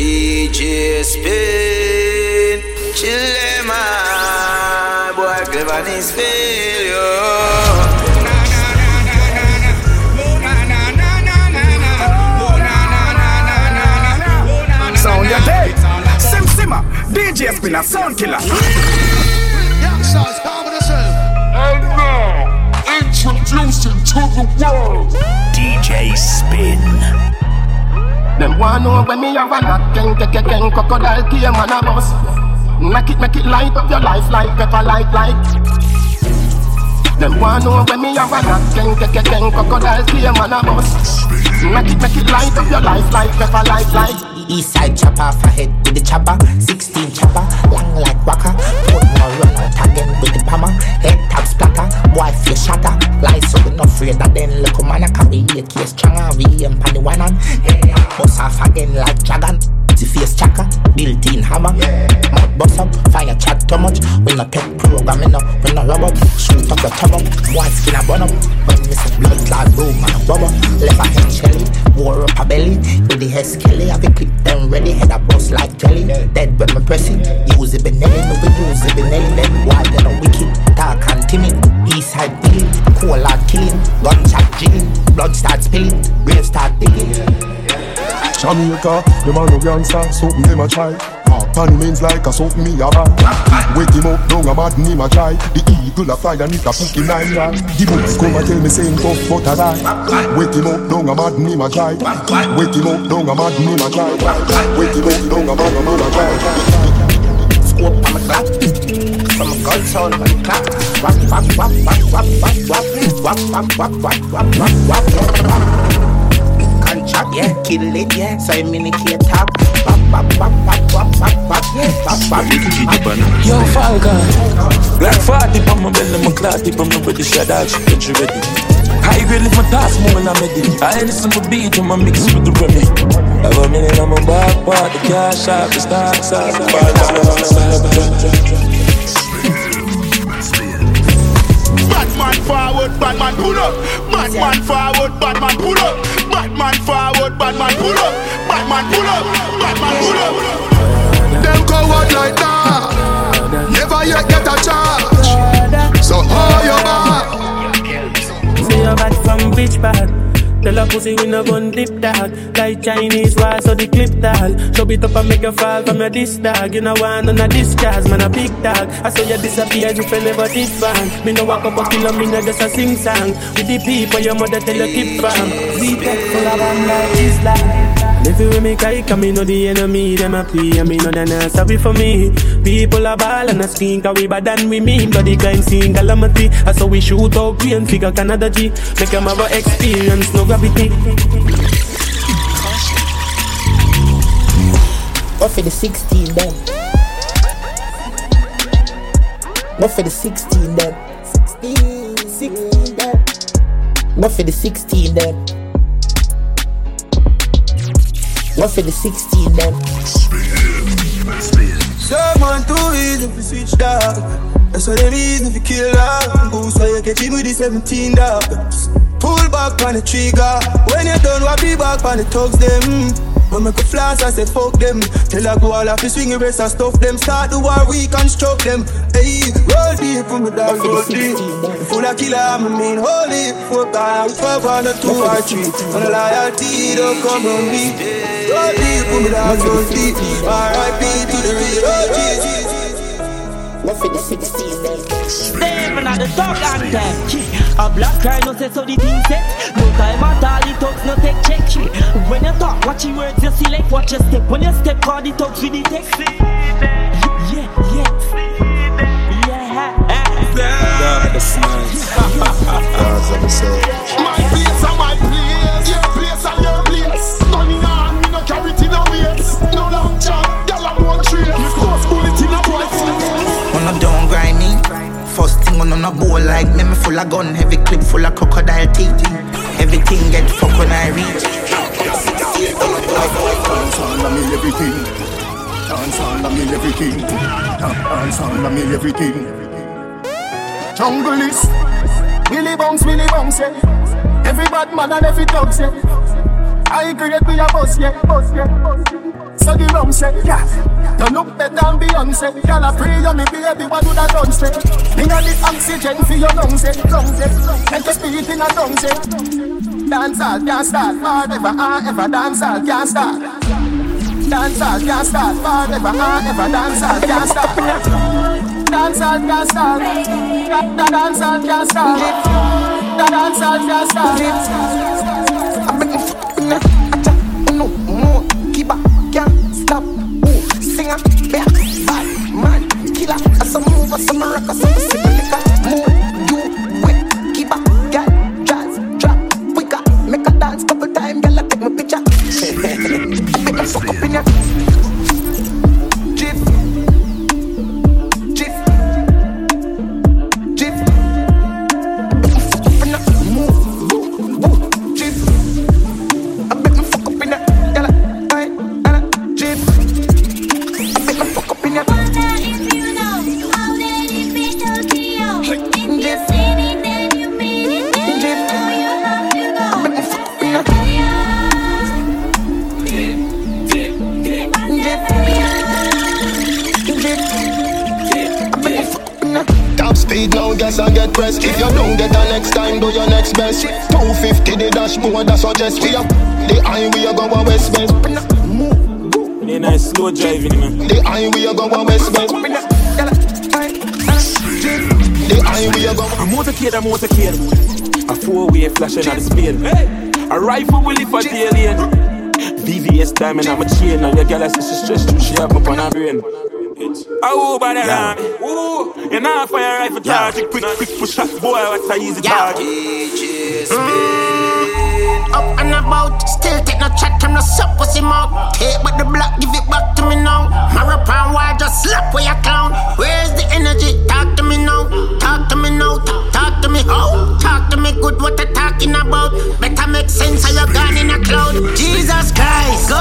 DJ Spinn, Chilema, boy, Clevanese failure. Sound your day. Sim Simmer, DJ Spinn, a sound killer. And now, introducing to the world DJ Spinn. Them want know when me have a knock, gang, gang, gang, crocodile came on a bus. Make it, make it light up your life like pepper light, light. Them want know when me have a knock, gang, gang, gang, crocodile came on a bus. Make it, make it light up your life like pepper light, light. East side chopper, off head with the chopper. 16 chopper, like waka. Put more run out again with the hammer. Head tap splatter, boy feel shatter. Lie so we not afraid that then look man I carry a case stronger. We aim pan the one on. Yeah, bust off again like dragon. The face chaka, built in hammer. Mouth bust up, fire chat too much. We not take program, no, we not rub up. Shoot up your top up, boy skin a burn up. When me say blood clot boom and a bubble. Left a head shelly, wore up a belly. With the head skelly, have a clip them ready. Head a bust like jelly. Dead when me press it. Use it Benelli, no we use it Benelli. No wicked, dark and timid. East side hard killing. Blood spilling. Start. Jamaica, them a no gangster, something them a try. Pan means like a something me a buy. Wake him up, down a mad him a try. The eagle a fly and it a pick him nine. The boys come and tell me same tough but a lie. Wake him up, down a mad him a try. Wake him up, down a mad him a try. Wake him up, down a mad him a try. On my clock. From a gun on the clock. Wap, wap, wap, wap, wap, wap, wap. Wap, wap, wap, wap, wap, wap, wap, wap. Contract, yeah, kill it, yeah. So. Wap, wap, wap, wap. Yo, Falcon. Black 40 on my belly, my class deep on my body, shut out, she get you ready. Grade lift my task, moment I'm ready. I listen for beat on my mix with the Remy. Have a minute, I'm a back part, the cash out, the stocks out, the Bad man forward, bad man pull up. Bad man forward, bad man pull up. Bad man forward, bad man pull up. Bad man pull up, bad man pull up. Them coward like that. Never yet get a charge. So hold your back. From bitch bad. Tell a pussy we no gun dip dog. Like Chinese wall so the clip dog. Show it up and make you fall from your disc dog. You know want on a discharge man a big dog. I saw you disappear you never did bang Me no walk up a kilo me no just a sing song. With the people your mother tell you keep from. Take full of like Islam you with me cry, come me know the enemy, them a play, and me know they not sorry for me. People are ball and a stink, we bad than we mean, but the crime scene calamity. I saw we shoot out green figure Canada G, make them have a experience, no gravity. What for the 16 then? What for the 16 then? 16, 16 then. What for the 16 then? What for the 16 then? Someone too easy to switch dog. That's why the reason for kill dog. Goose why you catch him with the 17 dog. Pull back on the trigger. When you done, what be back on the thugs them. When me go flash, I say fuck them. Tell I go all off swing rest and stuff them. Start the war, reconstruct them. Hey, roll deep from the dog, roll deep. Full of killer, I'm a mean holy. Fuck on, fuck on the two or three. On the loyalty, don't come on me. Roll deep from the dark, roll deep. R.I.P. to the real OGs. What for the 16 then? Steven at the dog anthem. A black cry no say so the thing set. No time at all the thugs no take check. When you talk, watch your words you select. Watch your step. When you step, call the thugs with the text. Yeah, yeah, yeah. My place and on a bowl like me, me full of gun, heavy clip full of crocodile teeth. Everything get fuck when I reach. Dance mean everything. Dance mean everything. Dance mean everything. Jungle is Billy Bounce, Billy Bounce, yeah. Every bad man and every dog, yeah. I with me a boss, yeah, boss, yeah, boss, yeah. So the rum say, yeah. You look better than Beyonce. Girl, I pray you me baby, what do that done say? Me got the oxygen for your lungs, eh, lungs, eh. Make you speak in a tongue, say. Dance all can't start forever, ah, ever. Dance all can't start. Dance all can't start forever, ah, ever. Dance all can't start. Dance all can't start. Dance all can't start. Dance all can't start. Singer, bear, bad man, killer. Some move, some rock, some sip liquor. Move, you wet, keep up, girl, jazz, drop, quicker. Make a dance couple time, girl, I take my picture. I beg you, fuck up in your 250 the dashboard, that suggest we up. The highway you go a west west. Me nice slow driving, man. The highway you go a west west. The highway you go. A motorcade, a motorcade. A four-way flashing at the speed. A rifle will lift a tail lane. VVS diamond, I'm a chain. And your girl, I say she stressed too, she have up on her brain. Oh, but then, ooh, you're not fire rifle target. Quick, quick push shot, boy, what's a easy target. Chat, I'm no sup pussy mouth. Take back the block, give it back to me now. Marapan why just slap where you clown. Where's the energy? Talk to me now, talk to me now, talk, talk to me how? Talk to me good, what you talking about? Better make sense how you gone in a cloud. Jesus Christ, go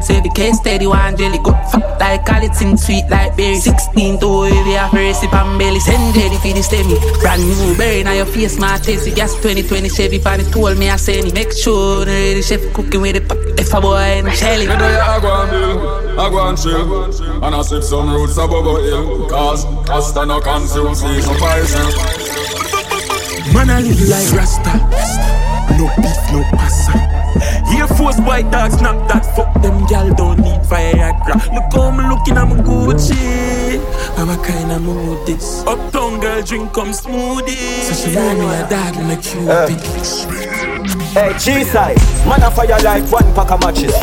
Remy meds heavy case steady one jelly good fuck like all it sweet like berry. 16 to heavy a first sip and belly. Send jelly for the stemmy brand new berry now your face my taste it gas 2020 Chevy pan it told me I say it. Make sure the ready chef cooking with the pot if a boy and shelly. Me know you go and bill, a go and chill And I sip some roots a hill Cause Costa no consume, see some poison Man, I live like Rasta. No beef, no pasta. Air Force white dogs, knock that. Fuck them, gal don't need Viagra. Look how me looking, I'm Gucci. I'm a kind of mood this. Uptown girl drink come smoothie. So she know me a dad in a cupid. Hey, G-side, man a fire like one pack of matches.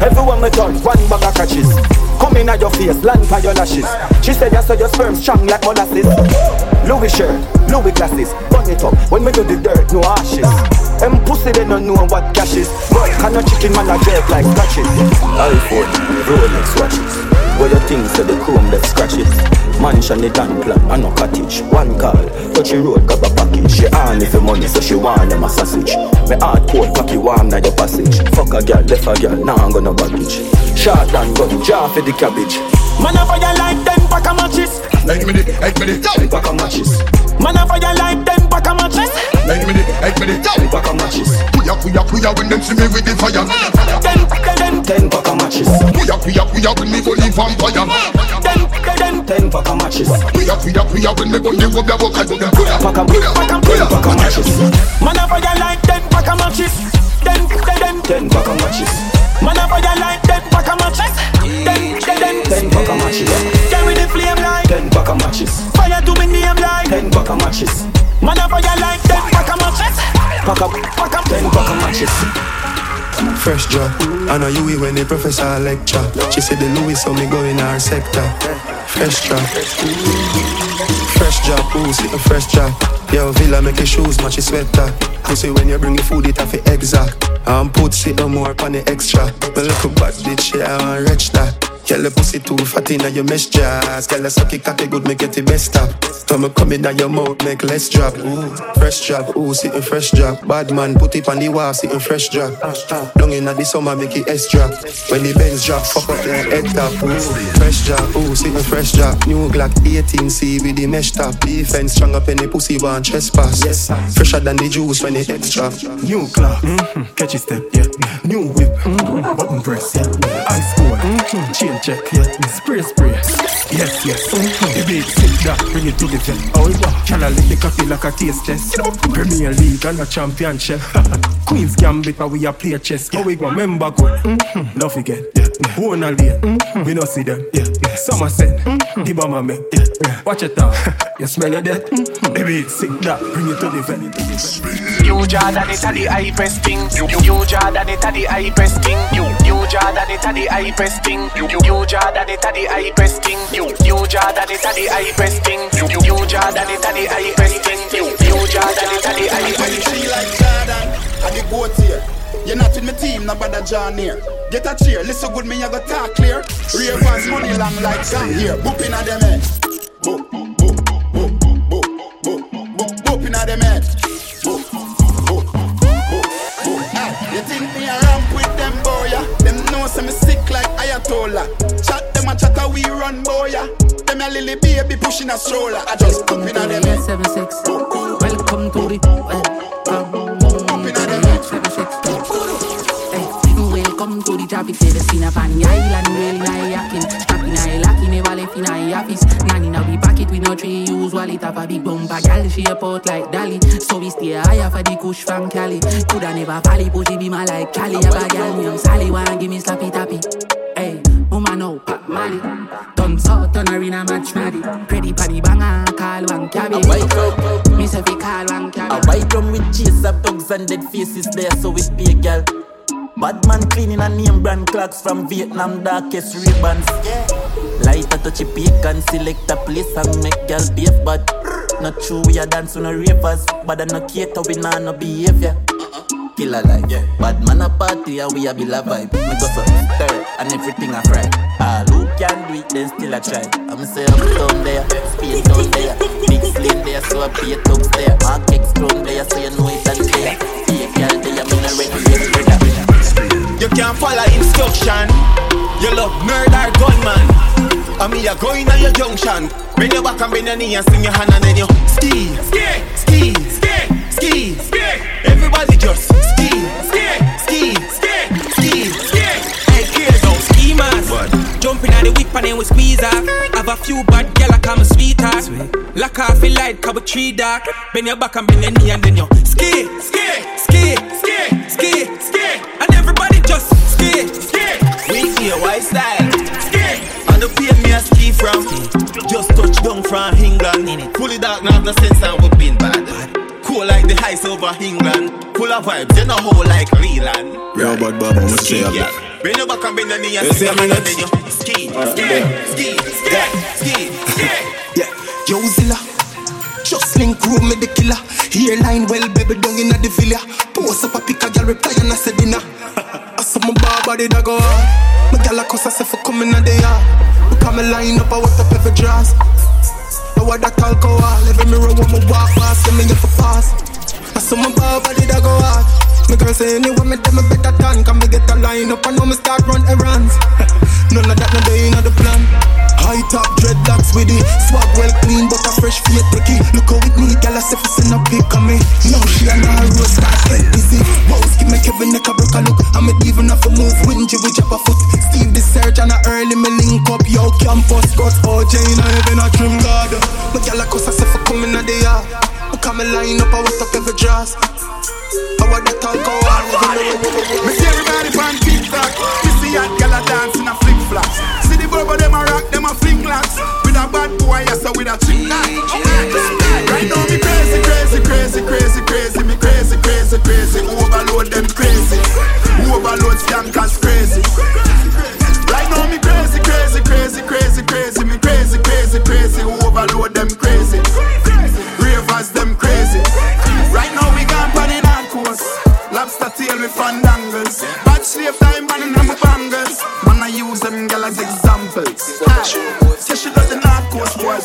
Everyone me turn, one bag of catches. Come in at your face, land for your lashes. She said, I saw your sperm strong like molasses. Louis shirt, Louis glasses, burn it up. When me do the dirt, no ashes. Them pussy they don't know what cash is. Can no chicken man a jerk like scratches. iPhone, Rolex watches. Where you think say the chrome that scratch it Mansion the dan plan, I no cottage One call, touch the road, grab a package She on if the money, so she want them a sausage Me hard cold, cocky warm na your passage Fuck a girl, left a girl, now I'm gonna baggage Short and gun, jar for the cabbage Man a fire like ten pack of matches Like me the, like me the Ten pack of matches Man a fire like ten pack of matches Like me the, like me the Ten pack of matches Kuya, kuya, kuya when them see me with the fire Ten, ten, ten, Ten pack of matches Kuya, kuya, kuya when me go the vampire ten, ten, Ten pack of matches Kuya, kuya, kuya when me go the go the book I go the kuya Pack of Kuya, Ten kuya pack of matches Man a fire like ten pack of matches Ten, ten, ten, Ten pack of matches. Pack up, pack up, ten pack of matches. Fresh job, I know you when the professor lecture. She said the Louis, so me go in our sector. Fresh job, fresh job, see a fresh job. Yo, Villa make your shoes match your sweater. Pussy when you bring your food, it have to exact. I'm put sit no more on the extra. But look bad bitch, yeah, I want rich that. Girl, the pussy too fat inna your mesh jazz. Girl, the suck it cocky good, make it the best stop. Time me come inna your mouth, make less drop. Ooh, fresh drop, ooh, sitting fresh drop. Bad man, put it on the wall, sitting fresh drop. Long inna the summer, make it S drop. When the Benz drop, fuck up your head top. Ooh, fresh drop, ooh, sitting fresh drop. New Glock 18C with the mesh top. Defense strong up in the pussy, one trespass. Yes, fresher than the juice when it extra. New clock, mm-hmm. catchy step, yeah. New whip, mm-hmm. button press, yeah. Ice cold, mm-hmm. Chain check, yeah. Spray, spray, yes, yes. Mm-hmm. The beat sit that, bring it to the tent. Oh, yeah. Can I lick the coffee like a taste test? Premier League and a championship. Queen's Gambit, but we a play chess. Oh, we go member good. Mm-hmm. Love again, yeah. One a lane, mm-hmm. we no see them, yeah. yeah. Somerset, mm-hmm. the bomber me, yeah. yeah. Watch it out, you smell your death. Mm-hmm. The beat sick that, bring it to the tent. You Jordan it a the press thing. You you Jordan it a the press thing. You you Jordan it a the press thing. You you Jordan it a the press thing. You you Jordan it a the press thing. You you Jordan it a the press thing. You you Jordan it a the press thing. She like Jordan, I the goat here. You're not with my team, no bother John here. Get a cheer, listen good, me I go talk clear. Ravens money long like gang here. Boop inna them head. Boop, me sick like Ayatollah. Chat them a chat we run boy. Yeah? Them a lily baby pushing a stroller. I just boop inna them. Seven six. Welcome to the. Welcome. Seven six. Welcome to the traffic, say the scene up on the island, really nice yakin. Strapping I lucky, never left in I office. Nanny now we pack it with no tray, use wallet have a big bumper, gal she a pot like Dali. So we stay higher for the kush from Cali. Coulda never valley, pussy be my like Cali. Have a gal named Sally, wanna give me slappy tappy. Hey, woman no pop Mali. Done so, turn her in a match maddy. Ready for banger, call one cabby. I wake up, Me say fi call one cabby. I white drum with chase up dogs and dead faces there, so it be a girl. Bad man cleaning a name brand clocks from Vietnam, darkest ribbons. Yeah. Light a touchy and select a place and make girl behave, but not true we a dance on a ravers, but I no cater we nah no behavior. Kill a life, bad man a party and we a be la vibe. Me go so stir and everything I fry. All who can do it, then still I try. I'm say down there, space down there, big slim there, so I pay thugs there. Mark X strong there, so you know it and there. Yeah, girl there, no ready, ready, ready. You can't follow instruction. You love murder gunman. I mean, you're going on your junction. Bend your back and bend your knee and swing your hand and then you ski, ski, ski, ski, ski, ski. Everybody just ski, ski, ski, ski, ski, ski. Hey, kids, don't ski mask. Jumping at the whip and then we squeeze off. Have a few bad gal like I'm a sweetheart. Lock off the light, cover tree dark. Bend your back and bend your knee and then you ski, ski, ski, ski, ski, We here, white style. Ski. And the plane me a ski from. Just touch down from England. Fully dark, not no sense and we been bad. Cool like the ice over England. Full of vibes, you know how like Leland. Yo, bad bad, I'ma say a bit. Bend your back and bend your knee and You see swing me your hand next? and then you ski, ski, ski, ski, ski, ski. Yeah, yo Zilla. Just link room me the killer. Hairline well baby down inna the villa. Post up a pic a girl reply and I said dinner. I saw my bar body that go hard. My gal a cuss herself for coming a the yard. Because me line up I what up every dress. I want that alcohol. Every mirror when me walk past, yeah me get for pass. I saw my bar body that go hard. My girl say anyway me them me better tan. Can me get a line up and now me start run errands. None of that no day in the plan. High top dreadlocks with it. Swag well clean, but a fresh take it. Look how it neat, gal, I say fi send a pic of me. Now she and her rose start get busy. Wow, skip me Kevin neck a broke a look. I'm a even have to move when Jimmy drop a foot. Steve the surge and a early me link up. Yo, campus got OJ in a heaven a trim guard. My gal, I cuss herself for coming a the yard. Look how me line up, I wet up every dress. How would that all go on? Me see everybody on TikTok. Me see a gal a dance in a flip flops. See the bubble them a rock, them a fling locks. With a bad boy, yes, so with a chick Right now me crazy, crazy, crazy, crazy, crazy. Me crazy, crazy, crazy. Overload them crazy. Overload scankers crazy. Right now me crazy, crazy, crazy, crazy, crazy. Me crazy, crazy, crazy. Overload them crazy. Ravers them crazy. Right now we gone pan in hard course. Lobster tail with fandangles. Bad slave time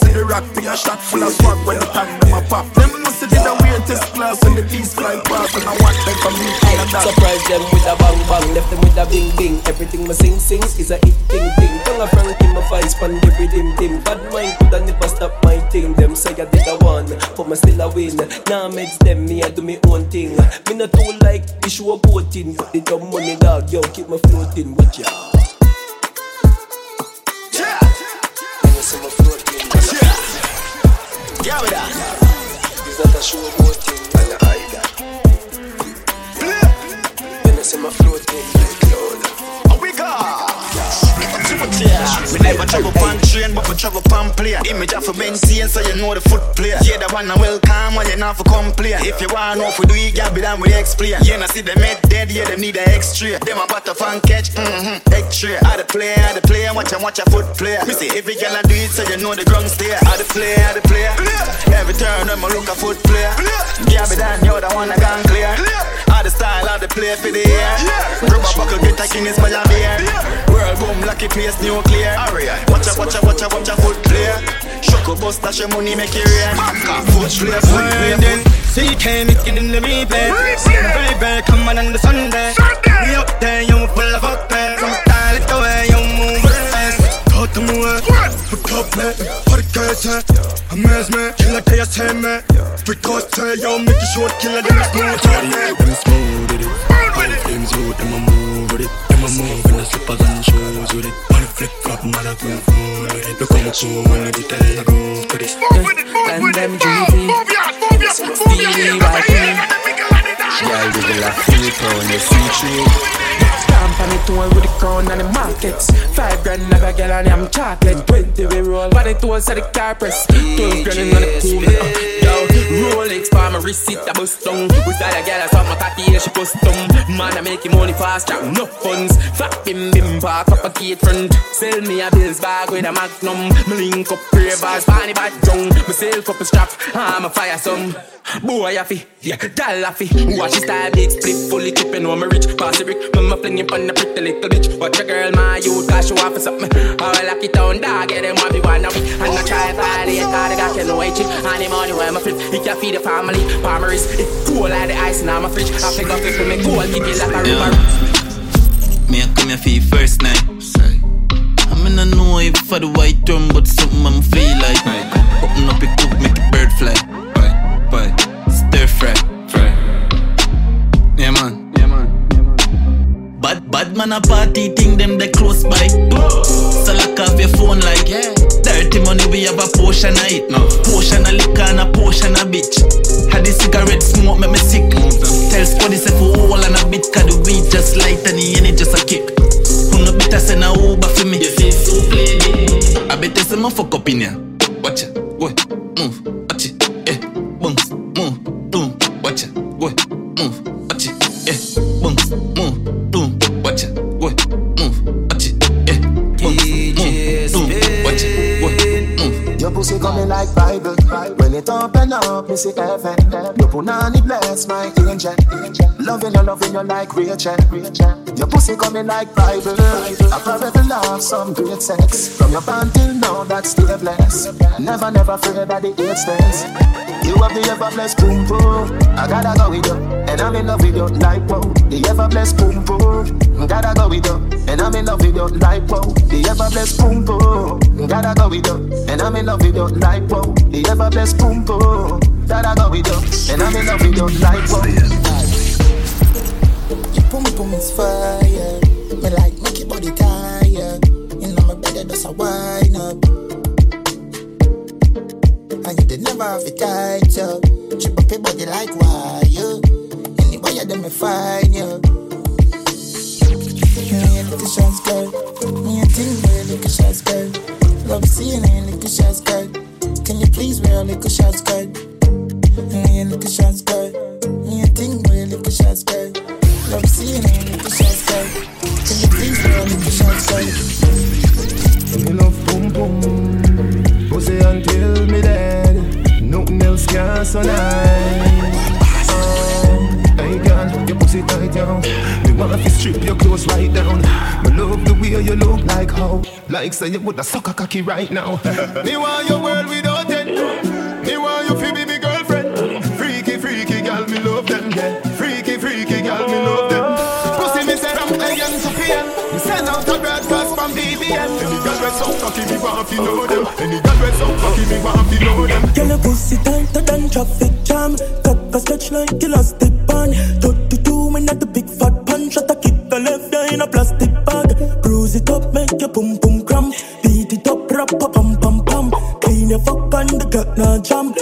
In the rock. Be a shot full of swag when the time them a pop. Them have did the weirdest class when the peace fly past and I watch them from me. Surprise them with a bang bang, left them with a bing bing. Everything my sing sing is a hit ding ding. Tongue a frank in my vice, pan the rhythm dim. Bad mind coulda never stop my thing. Them say I did a one, but me still a win. Now nah meds them, me I do me own thing. Me not too like issue a boating, but the dumb money dog, yo keep me floating with ya. A hide that? Then I see my floating like cloud. We We never travel pan train, but we travel pan plane. Image of a maintain, so you know the foot player. Yeah, the one I welcome, when you not for complain. If you want know if we do it, yeah, be done with explain. Yeah, I see them head dead, yeah, them need a extra. Them a butter fan catch, mm-hmm, extra. I the play, I the play, watch and watch a foot player. Me see every girl I do it, so you know the ground stay. I the play, I the play. Every turn, I'm a look a foot play. Yeah, be done, you're the one I gone clear. I the style, I the play for the air. Rubber buckle, get a Guinness by your beer. World boom, lucky place, nuclear. Watch out, watch out, watch out, watch out, foot player. Shoko bust, dash your money, make it rain. Foot player, foot player. CK, make it in the replay. Baby, come on on the Sunday. We up there, you full of fuck there. Style it the way you move it. Talk to me, hook up, man. Podcast, amazement. Killer, they say, man. Because, yo, make it short, killer, them smooth. Them smooth with it. All the flames out, them a move with it. Them a move in the slippers and shoes with it. On the flip flop, man, I full with it. Look how much when the detail I go for this. And them GT Stevie White Girl, you will have feel crown, you see through Stamp on the tour with the crown and the markets. Five grand I got girl and I'm chocolate. Twenty we roll. Body toes at the car press Twelve grand in the pool. Yo, Rolex for my receipt I bust down. With that a girl I saw my cocky yeah, she custom Man I making money fast track no funds. Fat bim bim park up a gate front. Sell me a bills bag with a magnum. Me link up prayer bars Fanny back down Myself up a strap I'm a fire some. Boy I fi Yeah, dollar fi. Watch the style big split Fully clipping on my rich. Pass the brick Mama fling you on the pretty little bitch. Watch a girl my youth Cause she want for something. How I lock it down dog Yeah them want me one of me. And I try to violate Cause they got you know it And the money where my flip. It can feed the family. Palmeries It cool like the ice in my fridge. I pick up it for me cool Keep it like a river. Me I come here for your first night. I'm mean I know if for the white drum, but something I'ma feel like. Open up your cook, make a bird fly. Bye, stir fry. Man a party thing them they close by. So lock off your phone like dirty money we have a portion of it. No portion of liquor and a portion of bitch. Had the cigarette smoke make me sick. Tell Spuddy say for all and a bit cause the weed just light and the energy just a kick. Who no better send a Uber for me? You feel so play I bet you some fuck up in here. Watch it, go move, see heaven. Your punani bless my angel. Loving you, loving you like Rachel. Your pussy coming like Bible. I forever love some great sex. From your band till now, that's still blessed. Never, never afraid that the stays. You have the ever blessed boom boom. I gotta go with you, and I'm in love with you like wow. The ever blessed boom boom. Gotta go with you, and I'm in love with you like wow. The ever blessed boom boom. Gotta go with you, and I'm in love with you like wow. The ever blessed boom boom. Gotta go with you, and I'm in love with you like wow. Your pum pum is fire. Me like make your body tired. You know my bed does a wine up. And you did never have it tight up. Chip up your body like wire. Anybody them me find you. Me a little shots girl, me a thing where a little shots girl. Love seeing a little shots girl. Can you please wear a little shots girl? Me a little shots girl, me a thing where a little shots girl. Love seeing a little shots girl. Can you please wear a little shots girl? Me love boom boom, pussy until me dead. Nothing else can so nice. Hey girl, your pussy tight down. Me wanna fi strip your clothes right down. Me love the way you look like how, like say you woulda suck a cocky right now. me want your world without end. Any girl we so cocky, me want fi know them. Any girl we so cocky, me want fi know them. Girl, your pussy tighter than traffic jam. Cock a stretch like elastic band. 32 when at the big fat punch. Shot a kick the left eye in a plastic bag. Bruise it up, make your pum pum cramp. Beat it up, rap pam pam pam. Clean your fuck and the gut now jam.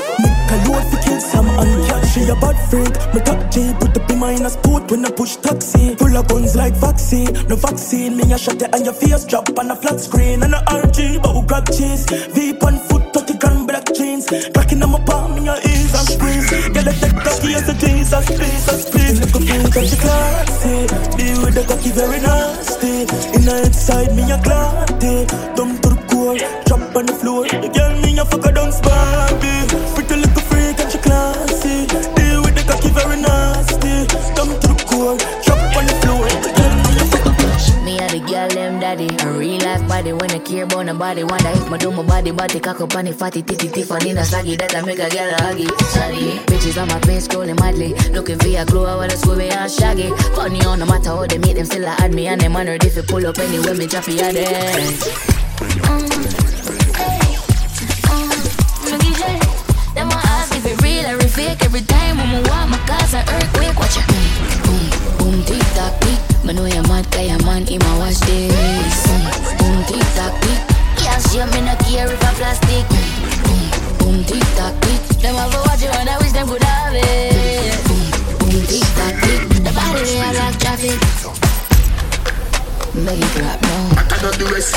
A bad freak. Me top G put the in a sport when I push taxi. Full of guns like vaccine. No vaccine, me a shot it and your face drop on a flat screen. And a RG, but who grab cheese. Veep on foot, 30 grand black jeans. Cracking on my palm in your ears and squeeze. Get a tech cocky as a Jesus, Jesus, please. Look up cause you classy. Deal with the cocky very nasty. In the inside, me a glatty. Real life body when I care about nobody Wonder if my do my body body cock up on the fatty titty Tiffany no saggy that I make a girl huggy Sorry. Bitches on my face scrolling madly Looking for a glow I wanna squibby and shaggy. Funny on no matter how they meet them still I add me And them honored if you pull up anywhere me drop you there Them. I ask if it real or it fake. Every time when I walk my cause an earthquake Watch it. Boom, boom, tick tock, tick Me know you're mad cause your man in my watch this. Boom, boom, tick tock, tick. Yeah, she me not care if I plastic. Boom, boom, tick tock, tick. Them have a watch it and I wish them could have it. Boom, boom, tick tock, tick. The body are like traffic Make it clap now Better than the rest.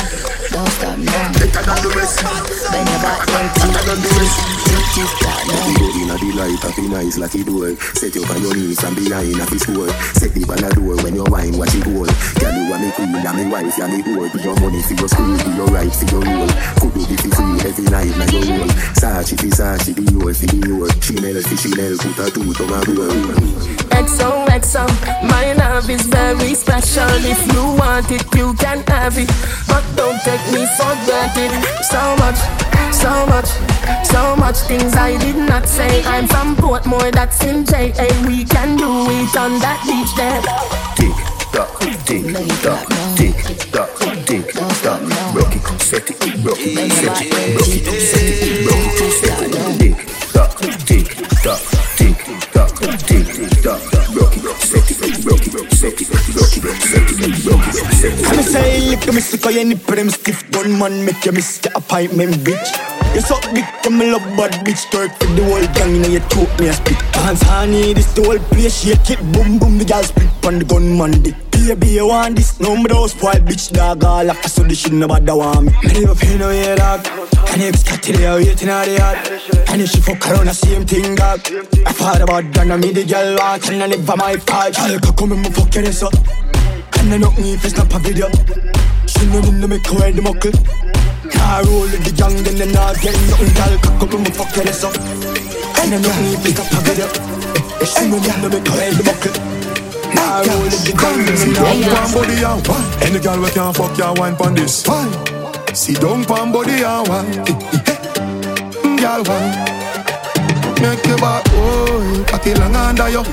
Don't stop now Better than the rest. Bend your back empty Better than the rest. Tick, tick, clap now Go inna the light, happy nice like it door. Set you on your knees from behind a fish store. Set the ball a door when you wine, watch it roll. Girl, you a me queen, and me wife, you me whore. Give your money for your school, give your right for your roll. Could do the for free every night, like your roll. Sachi fi Sachi, be yours fi be yours. Chanel fi Chanel, put a two to my roll. XOXO, my love is very special. If you want it, you can have it. But don't take me for granted. So much, so much, so much things I did not say. I'm from Portmore, that's in JA. We can do it on that beach there. Tick tock, tick tock, tick tock, tick tock. Rock it, set it, rock it, set it, rock set it, rock set it. Tick tock, tick tock, I'm say lick me sick of any prim stiff gun man make you miss your appointment bitch. You suck you me love bad bitch. Twerk for the whole gang, you know you choke me a spit. Dance honey, this the whole place. Shake it Boom boom, the girl split on the gunman dick Baby, you want this? No, me don't spoil bitch dog All after so the shit nobody want me. Me never pay no yeah dog And if Scotty they are waiting out the yard And if she fuck around the same thing dog. I thought about that, and me the girl want And I never my fault Girl, come and me fuck your ass up I know me if it's not a video She know me no make her wear the muckle Car roll with the young, then they not get nothing Girl, cock up and me fuck your ass up I know me if it's not a video She know me no make her wear the muckle Car roll with the young, then they not get pan body and wine. Any girl we can fuck ya wine pon this. Wine. Sit down, pan body and wine. Girl wine. Make your back, oh, cocky long under you.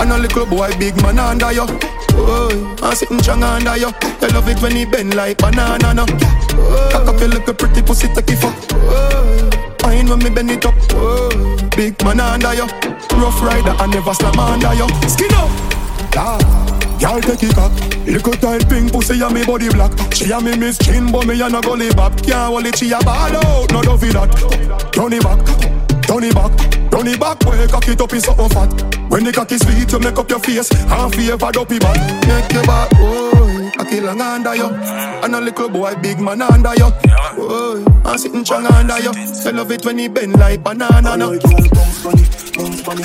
And a little boy, big man under you. Oh, I'm sitting strong under uh, you. I love it when he bend like banana, no. Oh, cock up your little pretty pussy, take it fuck. Oh, Wine when me bend it up. Oh, big man under you. Uh, rough rider, I never slam under you. Skin up. Yeah. Girl take it cock Little tight pink pussy and me body black She a me miss chin but me a no gully back Can't hold it she a ball out No dovey that Turn it back Turn it back Turn it back Way cock it up in something fat When the cocky sweet, you make up your face and favor dopey man. Make your back, oh, I kill long under you. And a little boy, big man under you. Oh, I'm sitting strong under you. I love it when he bend like banana. No. Bounce bunny, bounce bunny,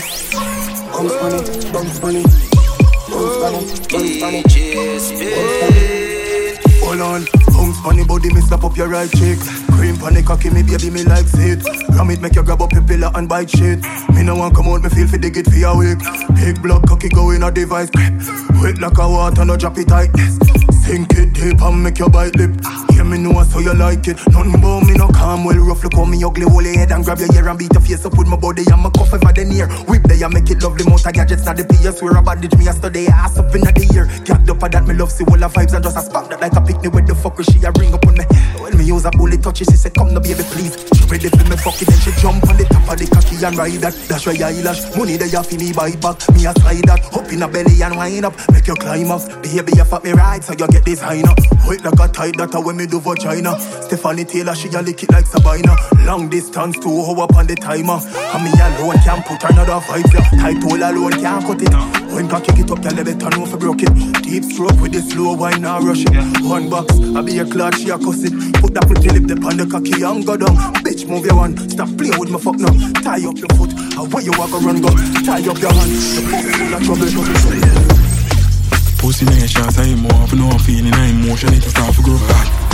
bounce bunny, bounce bunny, bounce bunny, bounce bunny. Hold on, bounce funny body, me slap up your right cheek. Cream panic cocky, me baby, me like it. Ram it, make you grab up your pillar and bite shit. Me no want come out, me feel fi dig it for your week. Big blood cocky go in a device. Wet like a water, no drop it tightness. Sink it deep and make your bite lip. Hear me know so you like it. Nothing about me no calm, well rough. Look how me ugly, hold your head and grab your ear and beat your face up with my body and my cuff over the near. Whip there, and make it lovely. Most of gadgets not the PS. Swear a bandage me yesterday, ass up in the ear. Gagged up at that, me love see all the vibes and just a spam that like a picnic with the fucker she a ring up on me. When me use a bullet touch, she said come no baby please. Ready for me fuck it, then she jump on the top of the cocky and ride that. That's why I lash. Money they have for me buy back. Me a slide that. Up in a belly and wind up. Make you climb up. Baby you fuck me right so you get designer. Wait like a tight that when me do vagina. Stephanie Taylor she a lick it like Sabina. Long distance two hour up on the timer. And me alone can't put another vibes yeah. Hole alone can't cut it. When can kick it up, you better know for broke it. Deep stroke with the slow wine now rush it. One box, I be a clock, she a cuss it. Put that pretty lip dip on the cocky and go down. Bitch, move your one. Stop playing with my fuck now. Tie up your foot. Away you walk run go. Tie up your hand. The pussy full of trouble, trouble. Pussy in the shots, I ain't more. No, I'm feeling I emotion, it start to grow hot.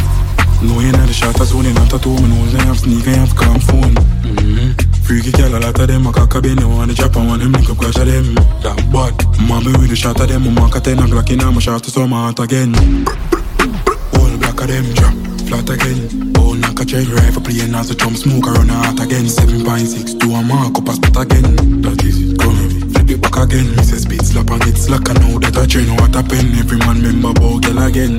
No, you know the shot, I zone in a tattoo, my nose, I have sneak, I have calm phone. Mm-hmm. Freaky girl, a lot of them, I cock a bend, I want to drop, I want them, link up, crash of them. That bad. Mommy with the shot of them, I'm a 10 o'clock in, I'm a shot to some heart again. All black of them, drop, flat again. Oh, knock a cherry rifle, playing as a chum, smoke, I run out again. 7.6, do a mark, up a spot again. That is it, come flip it back again. Say speed slap and get slack. I know that I train what happen. Every man member about girl again.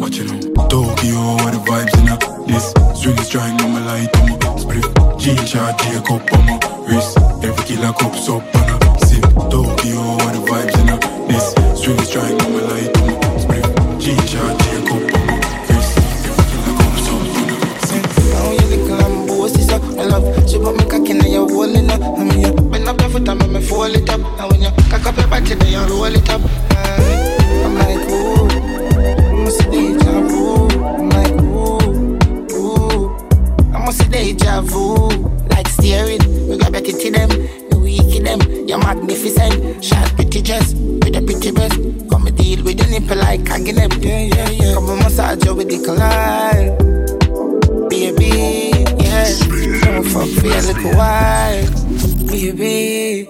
Watch it now. Tokyo, what the vibes in a this. Really strong on my light on my split. G shot, J cup on my wrist. Every killer cups up on a sip. Tokyo, what the vibes in a this. Really strong on my light on my split. G shot, your hole in her. I mean, you bend up your foot and make me fold it up. And when you cock up your body, then you roll it up. I'm like, ooh, I'm a deja vu. I'm like, ooh, ooh, I'm a deja vu. Like steering, we got back into them, you weak in them. You're magnificent, short pretty dress with a pretty breast. Come and deal with the nipple like hanging them. Yeah, yeah, yeah. Come and massage you with the collide baby. Yeah, don't fuck for a little while, baby.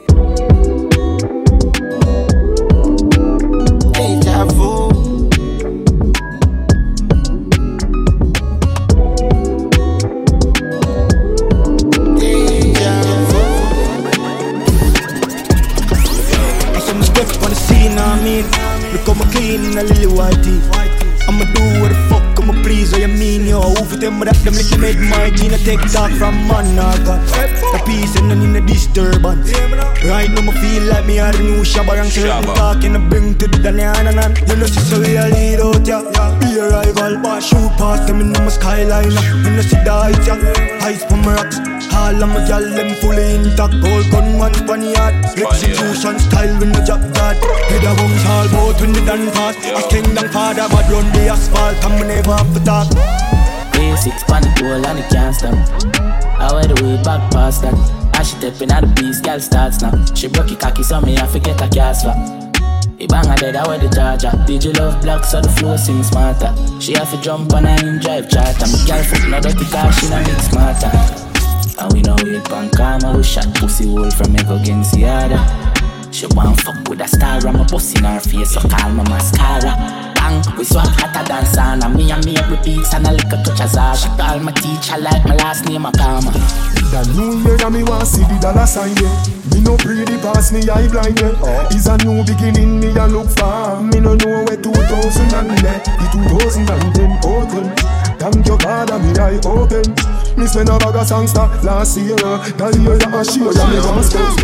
Deja. I saw step on the scene, I mean. Clean in a lily white them, that them little made my gene take talk from man, I got The peace and none in the disturbance. Right now, me feel like me are the new Shabba let me talk and I bring to the Danyana You know, see so we a lead out, yeah. Be a rival, but shoot past them in my skyline You know, see the heights, yeah. Heights from rocks. All of my gal, them fully intact. Gold gun, one funny yard Execution style, we no job that Head a bounce all boat when we done pass As kingdom father, but run the asphalt And we never have to talk Basics pan the and it can't stop. I wear the way back past that. As she stepping out the beast, girl starts now. She broke it cocky, so me I forget a car slap. He bang her dead, I wear the charger. Did you love black, so the flow seems smarter. She have to jump on her in drive charter. Me girl foot no dirty car, she not make smarter. And we know wait pan karma, we shot pussy hole from ever against the other. She want fuck with a star, I'm a bust in her face, so call my mascara. Bang, we swap hotter than sauna. Me and me every beats and a little touch of Zara. She call my teacher like my last name, a karma. The new year and me want see the dollar sign yeah. Me no pretty pass me eye blind yeah. Oh. It's a new beginning me a look for. Me no know where 2009 the 2010 open. Thank you God and me eye open. Me spend a bag of songster last year. That year that oh, a share and me gonna spend.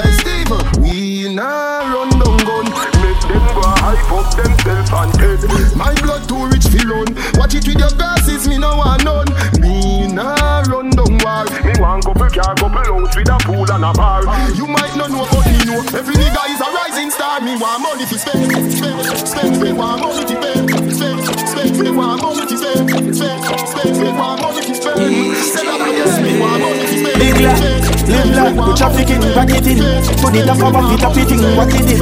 Hey Steve, we nah run down gun Make them go hype up themselves and dead. My blood too rich fi run. Watch it with your glasses, me no want none. Me nah run down war. Me want couple car, couple house with a pool and a bar. You might not know but me know. Every nigga is a rising star. Me want money fi spend, spend, spend. Me want money to spend spend, spend. Up. Big lad, live lad, we trafficking. To the top of a fit, a fitting, what it is.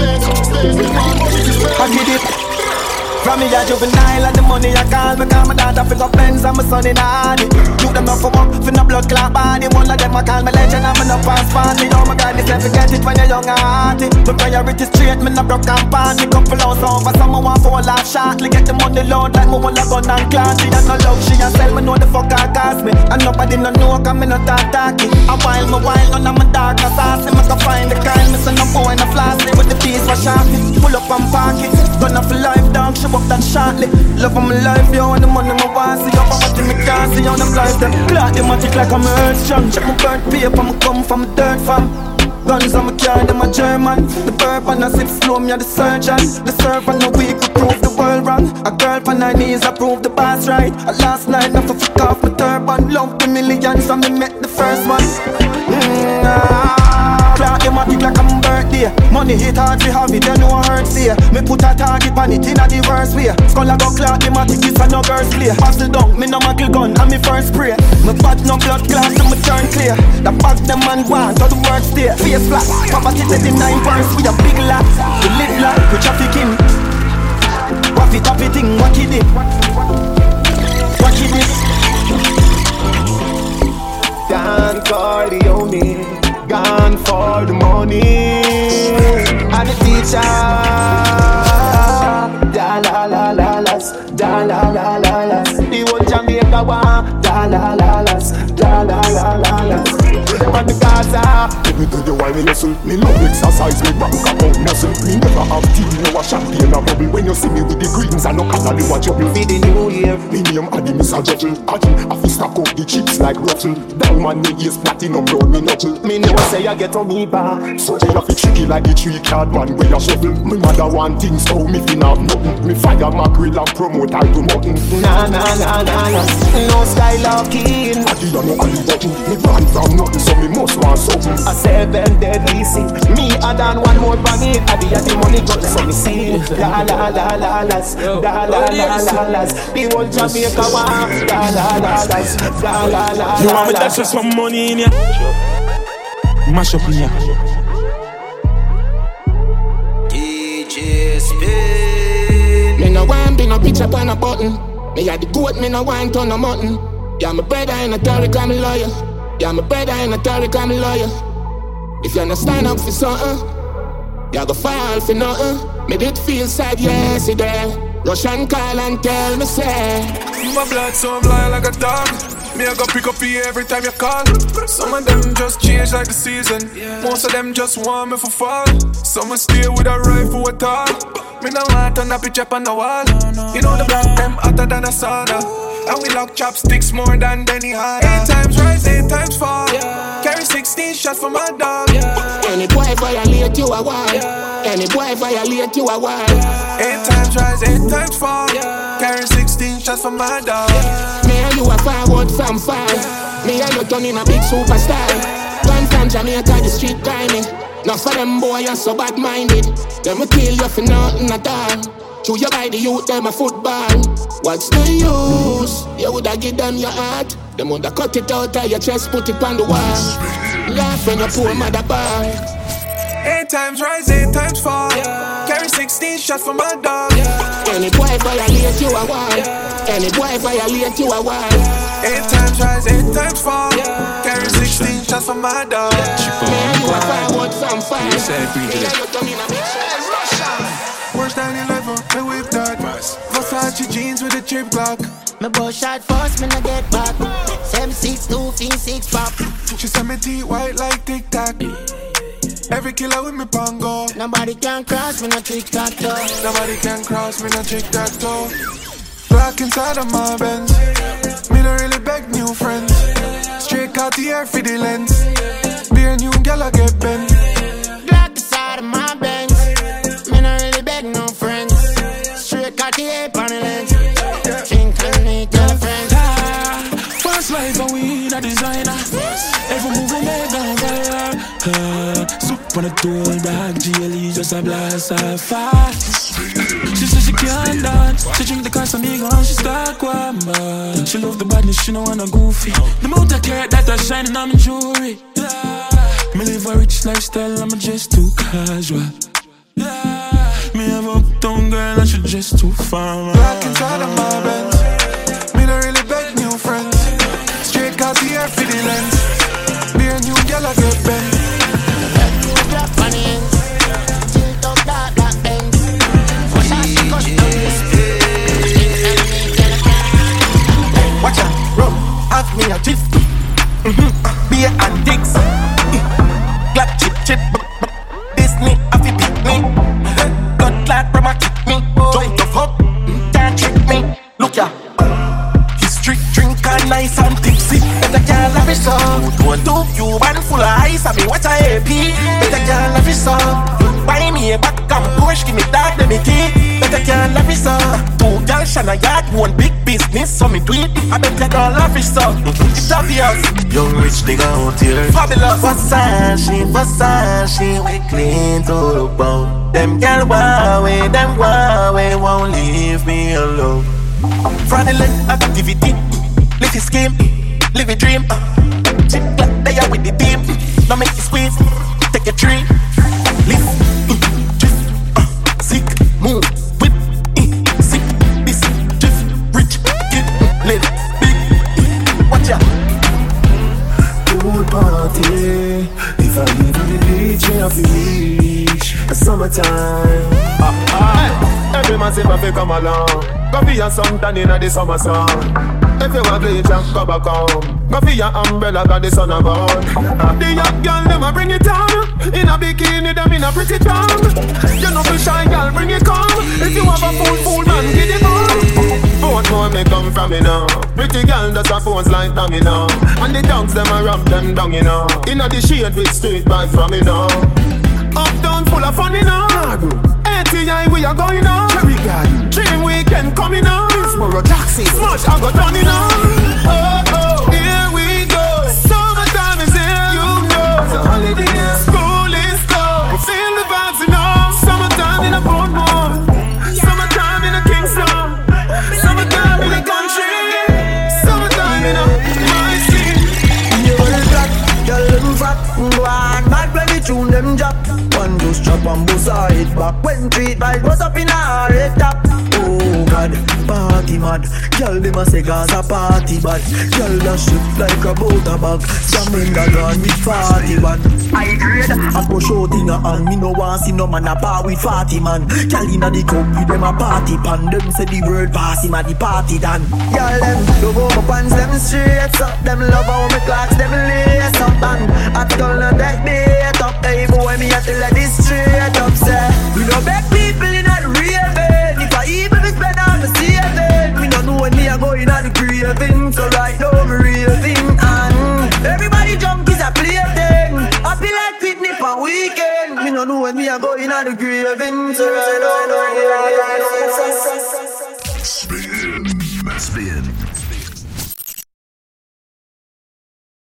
Pack it it. From me a juvenile and the money I call me Call my daughter for go friends and my son in hardy Do them up for work, for no blood clot body. One of them I call me legend and me no pass party. Oh my God, this never get it when you're young and hearty. My priority straight, me no broke and Me couple house over, someone want for a laugh shortly. Get the money load like me want a gun and She a no love, she a sell, me know the fuck I cost me. And nobody no know, cause me no talk talky. A while, me while, none of my dark no saucy Me can find the kind, me say no boy no flossy With the piece for sharpie, pull up and park it. Gonna for life, dog, she up that shortly. Love of my life, yo, and the money my want see. Yo, poverty me can't see on them life them. Clock them matic like I'm earth strong. Check my burnt paper, me come from a dirt farm. Guns on my car, them a German. The bourbon I sip slow, me a the surgeon. The servant no week, we prove the world wrong. A girl on her knees, I prove the boss right. A last night, I for fuck off my turban. Love the millions, and me met the first one. Mm, ah. Clock them a tick like I'm birthday. Money hit hard fi have it, you know I hurt say Me put a target on it in a the worst way. Skull a go clock them a tick, this a no girls play Pass the down, me no muggle gun, and me first spray Me bad no blood clot, so me turn clear. The bag them man want, so the work stay Face flat, poverty to the nine purse We a big lot, we live like we trafficking Waffy tappy thing, what it did What it did Don Corleone gone for the money. And the teacher, da la la la las, da la la la las. The whole Jamaica one, da la la las, da la la la las. On the Gaza. Let me tell you why me hustle. Me love exercise, me bank account muscle. Me never have tea, no a champagne a bubble. When you see me with the greens, I no colour, you a trouble. For the new year, me name Addy, Miss a juggle. Addy, I fi stack up the chips like ruffle. Down man, me ears platinum round me knuckle. Me know say I get on me back. So you have to tricky like the three card man where you shovel. Me mother want things, so me fin have nothing. Me fire mackerel and promote I do mutton. Nah nah nah nah nah, no skylocking. Addy, you know I do button. Me born from nothing, so me must want something. A seven deadly sin. Me add on one more on it. I be at the money gun, so me see. La la la la las, la la la la las. The whole Jamaica one. La la la las, la la la. You want me to just some money in ya? Mash up in ya. DJ Spinn. Me no want be no bitch up on a button. Me a the goat, me no want on a mutton. Yeah, my brother in a Tariq, I'm a lawyer. Yeah, my brother in a Tariq, I'm a lawyer. If you understand up for something, you go fall for nothing. Made it feel sad yesterday. Rush and call and tell me say. My blood so blind like a dog. Me I go pick up you every time you call. Some of them just change like the season. Most of them just want me for fall. Some stay with a rifle at all. Me no want on a picture on the wall. You know the black them hotter than a sauna. And we lock chopsticks more than Benihana. Eight times rise, eight times fall. Carry 16 shots for my dog. Any boy violate you a wild. Any boy violate you a wild. Eight times rise, eight times fall. Carry 16 shots for my dog. Me and you a forward from far. Me and you turning a big superstar. Gun from Jamaica, the street grinding. Not for them boy, you're so bad minded. Them will kill you for nothing at all. Chew you by the youth, them a football. What's the use? You woulda give them your heart. Them woulda cut it out of your chest, put it on the wall. Laugh when your poor mother ball. Eight times rise, eight times fall. Carry 16 shots for my dog. Any boy violate you I a wall. Any boy violate you a wall. Eight times rise, eight times fall. Carry 16 shots for my dog. Man, you a forward from far. You said agree to Me that. and you turn in a big Worse than 11, me whip that. Versace jeans with a chip Glock. Me bust shot first, me no get back. Seven six two, fin six pop. She said me teeth white like Tic Tac. Every killer with me pongo. Nobody can cross me no tic tac toe. Nobody can cross me, no trick that toe. Black inside of my Benz. Me don't really beg new friends. Straight out the air for the lens. Beer new gal I get bent. On a tool bag, GLE just a blast off fast. She said she can't dance. She drink the Casamigo and she start one She love the badness, she know wanna goofy. The motor of care that are shining on my jewelry. Yeah. Me live a rich lifestyle, I'm just too casual. Me have uptown girl and she just too far. Back inside of my Benz. Me don't really beg new friends. Straight cause here for the lens. Me a new girl I get bent. Me a tiff. Mm-hmm. Beer and dicks. Mm. Glad chip chip. Disney, have you pick me? Blood clot from a kick me. Joint the fuck, can't trick me. Look ya. History drink and nice and tipsy. Better have it so. One two you one full of ice. I mean what a AP. Better have it so. Buy me a back and push, give me that, let me key. Better can't have it so. Two girl shine a yard, one big business, so me do it. I bet you don't love it so. It's obvious. Young rich nigga out here. Fabulous. Versace, Versace, we clean to the bone. Them gal Huawei, them Huawei won't leave me alone. Fraudulent activity. Live his scheme, live a dream. Chip clap there with the team. Now make you squeeze, take a tree. Live, the beach, me reach a summertime. Ah, ah. Every man say come along. Go fi your suntan inna the summer sun. If you want bleach and go back home, go fi your umbrella 'cause the sun a. Ah, The young girl them a bring it on. In a bikini them in a pretty tongue. You know fi shy girl bring it come. If you have a fool fool man give it up. Both more may come from me now. Pretty girl does a pose like dummy now. And the dogs them a ramp them down you know. Inna the shade with street vibes from me now. Uptown full of fun, you know. ATI, we are going on. Cherry Garden. Dream weekend coming on. Hillsborough, taxi. Smash, I got done, you know. Oh, oh, here we go. Summertime is here, you know. It's a holiday. School treat vibes bust up in. Oh God, party mad, girl them a say Gaza party bad. Girl that shit like a butter bag, some in the gun with forty one. I grade, I push out in a hand, me no want see no man a bar with forty man. Girl inna the cup with them a party pan, them say the word pass him a the party done. Girl them love how my pants them straight up, them love how my clocks them lace up and I tell them that bait up, hey boy me a tell her this straight up say We no beg people a go in a the craving, so right now me raving and Everybody jump is a plaything, feel like picnic on weekend Me no know when me a going in a the craving, so right now Spinn, spin.